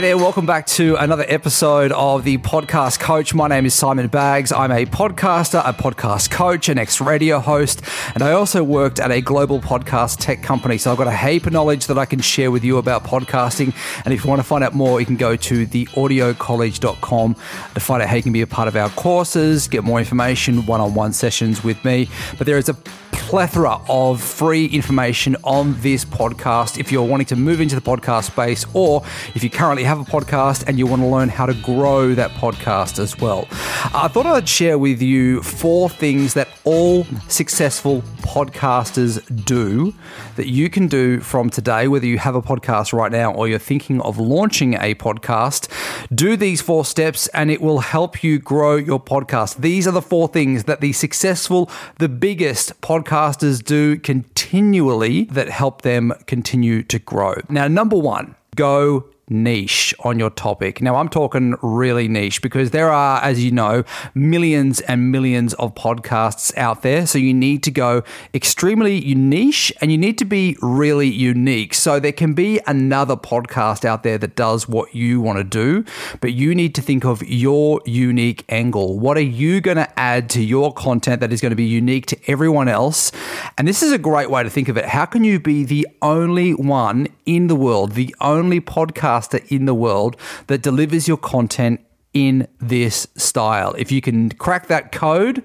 There, welcome back to another episode of the Podcast Coach. My name is Simon Baggs. I'm a podcaster, a podcast coach, an ex radio host, and I also worked at a global podcast tech company. So I've got a heap of knowledge that I can share with you about podcasting. And if you want to find out more, you can go to theaudiocollege.com to find out how you can be a part of our courses, get more information, one on one sessions with me. But there is a plethora of free information on this podcast if you're wanting to move into the podcast space or if you currently have a podcast and you want to learn how to grow that podcast as well. I thought I'd share with you four things that all successful podcasters do that you can do from today, whether you have a podcast right now or you're thinking of launching a podcast. Do these four steps and it will help you grow your podcast. These are the four things that the successful, the biggest podcasters do continually that help them continue to grow. Now, number one, go niche on your topic. Now, I'm talking really niche because there are, as you know, millions and millions of podcasts out there. So you need to go extremely niche and you need to be really unique. So there can be another podcast out there that does what you want to do, but you need to think of your unique angle. What are you going to add to your content that is going to be unique to everyone else? And this is a great way to think of it. How can you be the only one in the world, the only podcast? Podcaster in the world that delivers your content in this style. If you can crack that code,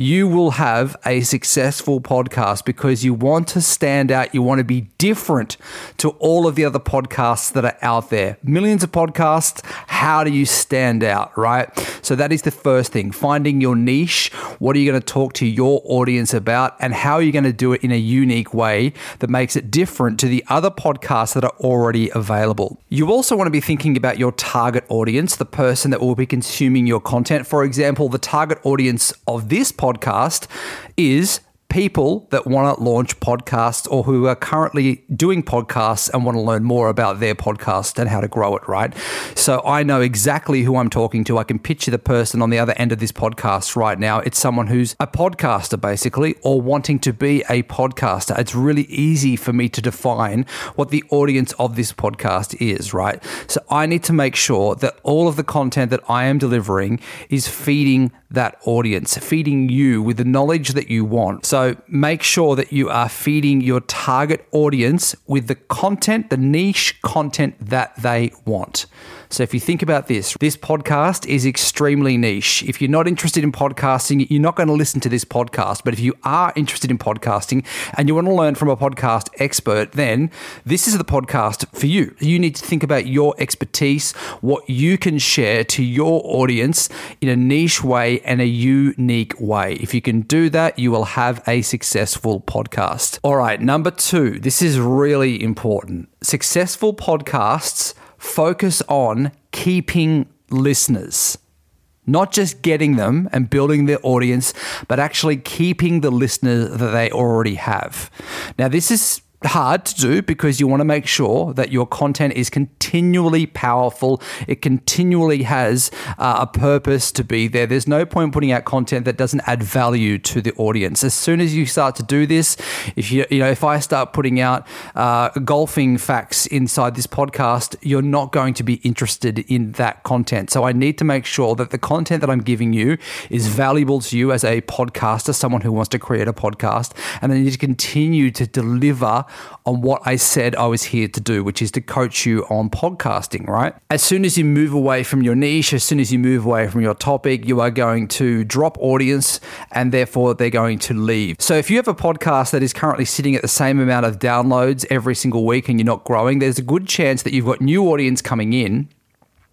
you will have a successful podcast because you want to stand out. You want to be different to all of the other podcasts that are out there. Millions of podcasts. How do you stand out, right? So that is the first thing finding your niche. What are you going to talk to your audience about? And how are you going to do it in a unique way that makes it different to the other podcasts that are already available? You also want to be thinking about your target audience, the person that will be consuming your content. For example, the target audience of this podcast podcast is people that want to launch podcasts or who are currently doing podcasts and want to learn more about their podcast and how to grow it, right? So I know exactly who I'm talking to. I can picture the person on the other end of this podcast right now. It's someone who's a podcaster, basically, or wanting to be a podcaster. It's really easy for me to define what the audience of this podcast is, right? So I need to make sure that all of the content that I am delivering is feeding that audience, feeding you with the knowledge that you want. So make sure that you are feeding your target audience with the content, the niche content that they want. So if you think about this, this podcast is extremely niche. If you're not interested in podcasting, you're not going to listen to this podcast. But if you are interested in podcasting and you want to learn from a podcast expert, then this is the podcast for you. You need to think about your expertise, what you can share to your audience in a niche way and a unique way. If you can do that, you will have a successful podcast. All right, number two, this is really important. Successful podcasts focus on keeping listeners. Not just getting them and building their audience, but actually keeping the listeners that they already have. Now, this is hard to do because you want to make sure that your content is continually powerful. It continually has uh, a purpose to be there. There's no point putting out content that doesn't add value to the audience. As soon as you start to do this, if you you know if I start putting out uh, golfing facts inside this podcast, you're not going to be interested in that content. So I need to make sure that the content that I'm giving you is valuable to you as a podcaster, someone who wants to create a podcast, and I need to continue to deliver on what I said I was here to do, which is to coach you on podcasting, right? As soon as you move away from your niche, as soon as you move away from your topic, you are going to drop audience and therefore they're going to leave. So if you have a podcast that is currently sitting at the same amount of downloads every single week and you're not growing, there's a good chance that you've got new audience coming in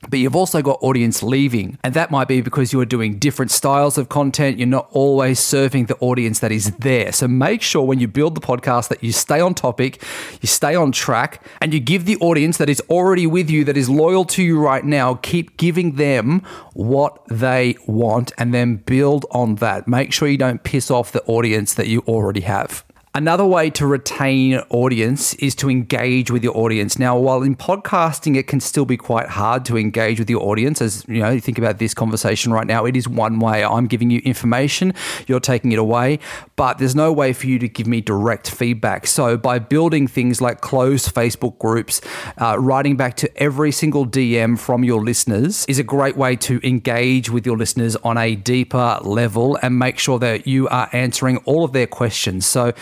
but you've also got audience leaving. And that might be because you are doing different styles of content. You're not always serving the audience that is there. So make sure when you build the podcast that you stay on topic, you stay on track, and you give the audience that is already with you, that is loyal to you right now, keep giving them what they want and then build on that. Make sure you don't piss off the audience that you already have. Another way to retain audience is to engage with your audience. Now, while in podcasting it can still be quite hard to engage with your audience, as you know, you think about this conversation right now, it is one way. I'm giving you information, you're taking it away, but there's no way for you to give me direct feedback. So, by building things like closed Facebook groups, uh, writing back to every single DM from your listeners is a great way to engage with your listeners on a deeper level and make sure that you are answering all of their questions. So,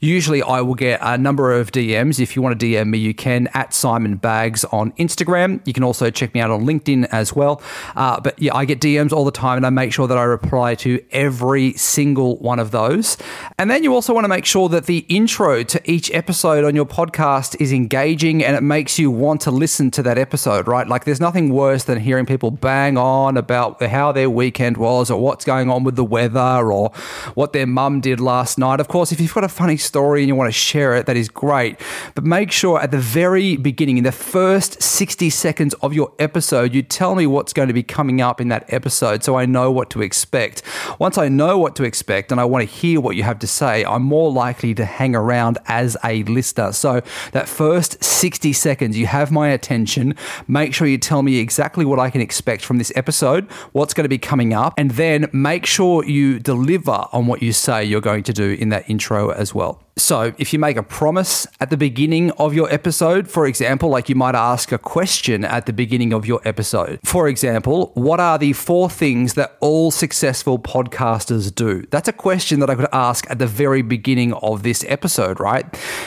Usually, I will get a number of DMs. If you want to DM me, you can at Simon Baggs on Instagram. You can also check me out on LinkedIn as well. Uh, but yeah, I get DMs all the time, and I make sure that I reply to every single one of those. And then you also want to make sure that the intro to each episode on your podcast is engaging and it makes you want to listen to that episode, right? Like, there's nothing worse than hearing people bang on about how their weekend was or what's going on with the weather or what their mum did last night. Of course, if you've got a funny story and you want to share it, that is great. But make sure at the very beginning, in the first 60 seconds of your episode, you tell me what's going to be coming up in that episode so I know what to expect. Once I know what to expect and I want to hear what you have to say, I'm more likely to hang around as a listener. So that first 60 seconds, you have my attention. Make sure you tell me exactly what I can expect from this episode, what's going to be coming up, and then make sure you deliver on what you say you're going to do in that intro as well. So, if you make a promise at the beginning of your episode, for example, like you might ask a question at the beginning of your episode. For example, what are the four things that all successful podcasters do? That's a question that I could ask at the very beginning of this episode, right?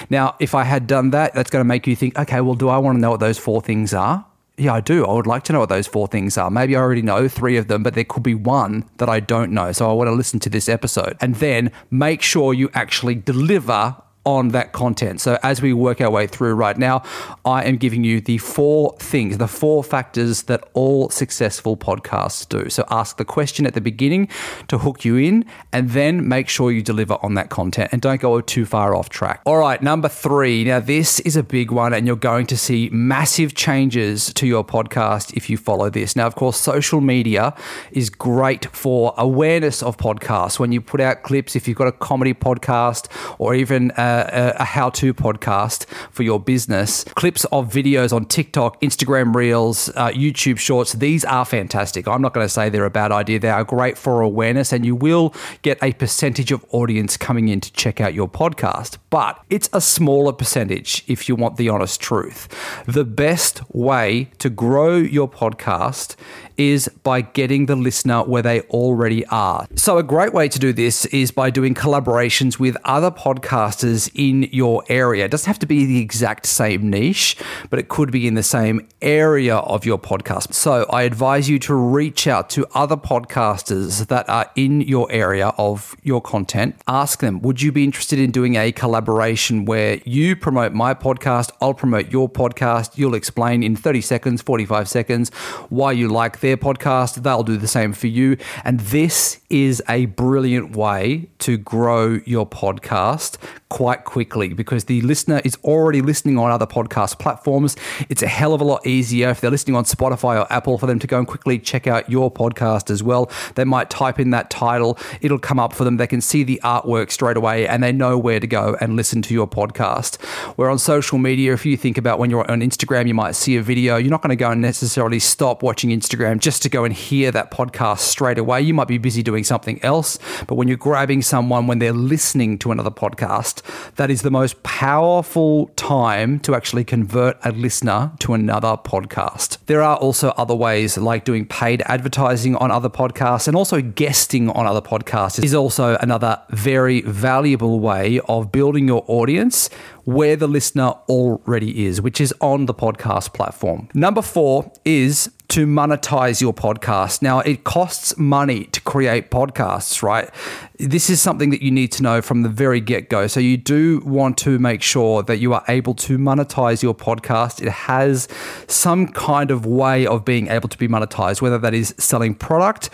Now, if I had done that, that's going to make you think, okay, well, do I want to know what those four things are? Yeah, I do. I would like to know what those four things are. Maybe I already know three of them, but there could be one that I don't know. So I want to listen to this episode and then make sure you actually deliver on that content. So, as we work our way through right now, I am giving you the four things, the four factors that all successful podcasts do. So, ask the question at the beginning to hook you in, and then make sure you deliver on that content and don't go too far off track. All right, number three. Now, this is a big one, and you're going to see massive changes to your podcast if you follow this. Now, of course, social media is great for awareness of podcasts. When you put out clips, if you've got a comedy podcast or even uh, a, a how to podcast for your business, clips of videos on TikTok, Instagram Reels, uh, YouTube Shorts, these are fantastic. I'm not going to say they're a bad idea. They are great for awareness, and you will get a percentage of audience coming in to check out your podcast. But it's a smaller percentage if you want the honest truth. The best way to grow your podcast is by getting the listener where they already are. So, a great way to do this is by doing collaborations with other podcasters in your area. It doesn't have to be the exact same niche, but it could be in the same area of your podcast. So, I advise you to reach out to other podcasters that are in your area of your content. Ask them, would you be interested in doing a collaboration where you promote my podcast, I'll promote your podcast, you'll explain in 30 seconds, 45 seconds why you like their podcast, they'll do the same for you. And this is a brilliant way to grow your podcast quite quickly because the listener is already listening on other podcast platforms. It's a hell of a lot easier if they're listening on Spotify or Apple for them to go and quickly check out your podcast as well. They might type in that title, it'll come up for them. They can see the artwork straight away and they know where to go and listen to your podcast. Where on social media, if you think about when you're on Instagram, you might see a video, you're not going to go and necessarily stop watching Instagram just to go and hear that podcast straight away. You might be busy doing something else, but when you're grabbing someone when they're listening to another podcast, that is the most powerful time to actually convert a listener to another podcast. There are also other ways like doing paid advertising on other podcasts and also guesting on other podcasts is also another very valuable way of building your audience where the listener already is, which is on the podcast platform. Number four is to monetize your podcast. Now, it costs money to create podcasts, right? This is something that you need to know from the very get go. So, you do want to make sure that you are able to monetize your podcast. It has some kind of way of being able to be monetized, whether that is selling product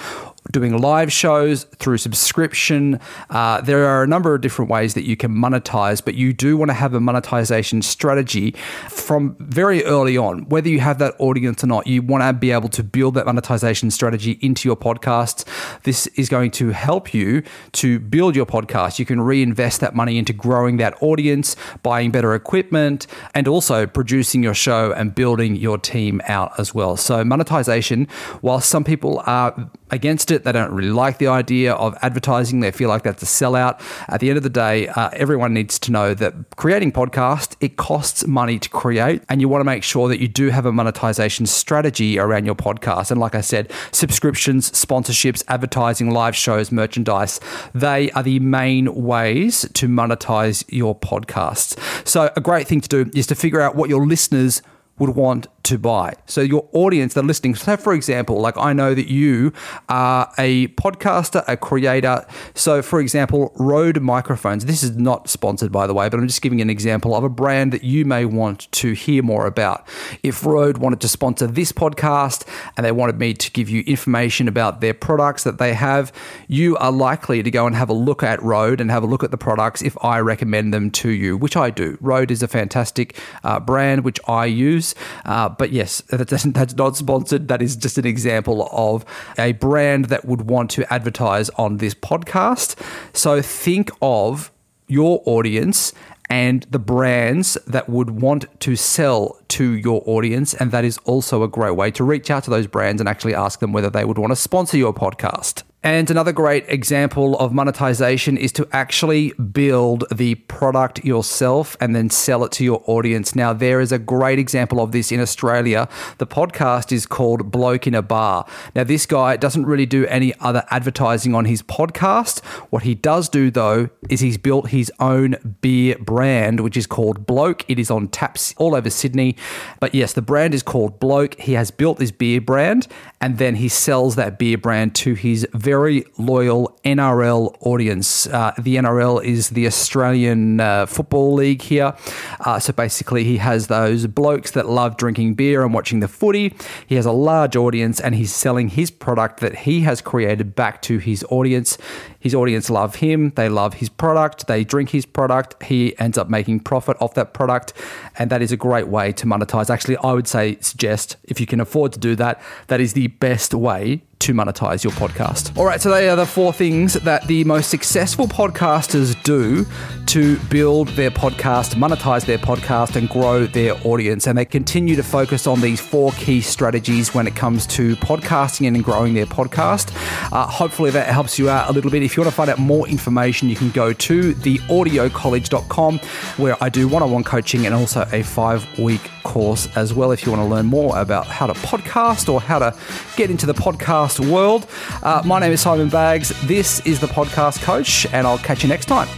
doing live shows through subscription. Uh, there are a number of different ways that you can monetize, but you do want to have a monetization strategy from very early on. Whether you have that audience or not, you want to be able to build that monetization strategy into your podcasts. this is going to help you to build your podcast. You can reinvest that money into growing that audience, buying better equipment, and also producing your show and building your team out as well. So, monetization, while some people are against it, they don't really like the idea of advertising, they feel like that's a sellout. At the end of the day, uh, everyone needs to know that creating podcast, it costs money to create, and you want to make sure that you do have a monetization strategy around your podcast. And like I said, subscriptions, sponsorships, advertising, live shows, merchandise, they are the main ways to monetize your podcasts. So, a great thing to do is to figure out what your listeners would want to buy. So your audience the listening, so for example, like I know that you are a podcaster, a creator. So for example, Rode microphones. This is not sponsored by the way, but I'm just giving an example of a brand that you may want to hear more about. If Rode wanted to sponsor this podcast and they wanted me to give you information about their products that they have, you are likely to go and have a look at Rode and have a look at the products if I recommend them to you, which I do. Rode is a fantastic uh, brand which I use. Uh, but yes, that's not sponsored. That is just an example of a brand that would want to advertise on this podcast. So think of your audience and the brands that would want to sell to your audience. And that is also a great way to reach out to those brands and actually ask them whether they would want to sponsor your podcast. And another great example of monetization is to actually build the product yourself and then sell it to your audience. Now, there is a great example of this in Australia. The podcast is called Bloke in a Bar. Now, this guy doesn't really do any other advertising on his podcast. What he does do, though, is he's built his own beer brand, which is called Bloke. It is on taps all over Sydney. But yes, the brand is called Bloke. He has built this beer brand and then he sells that beer brand to his very loyal NRL audience. Uh, the NRL is the Australian uh, Football League here. Uh, so basically, he has those blokes that love drinking beer and watching the footy. He has a large audience and he's selling his product that he has created back to his audience. His audience love him, they love his product, they drink his product. He ends up making profit off that product. And that is a great way to monetize. Actually, I would say, suggest if you can afford to do that, that is the best way to monetize your podcast. All right, so they are the four things that the most successful podcasters do to build their podcast, monetize their podcast, and grow their audience. And they continue to focus on these four key strategies when it comes to podcasting and growing their podcast. Uh, hopefully, that helps you out a little bit. If you want to find out more information, you can go to theaudiocollege.com where I do one on one coaching and also a five week course as well if you want to learn more about how to podcast or how to get into the podcast world. Uh, my name is Simon Baggs. This is the Podcast Coach, and I'll catch you next time.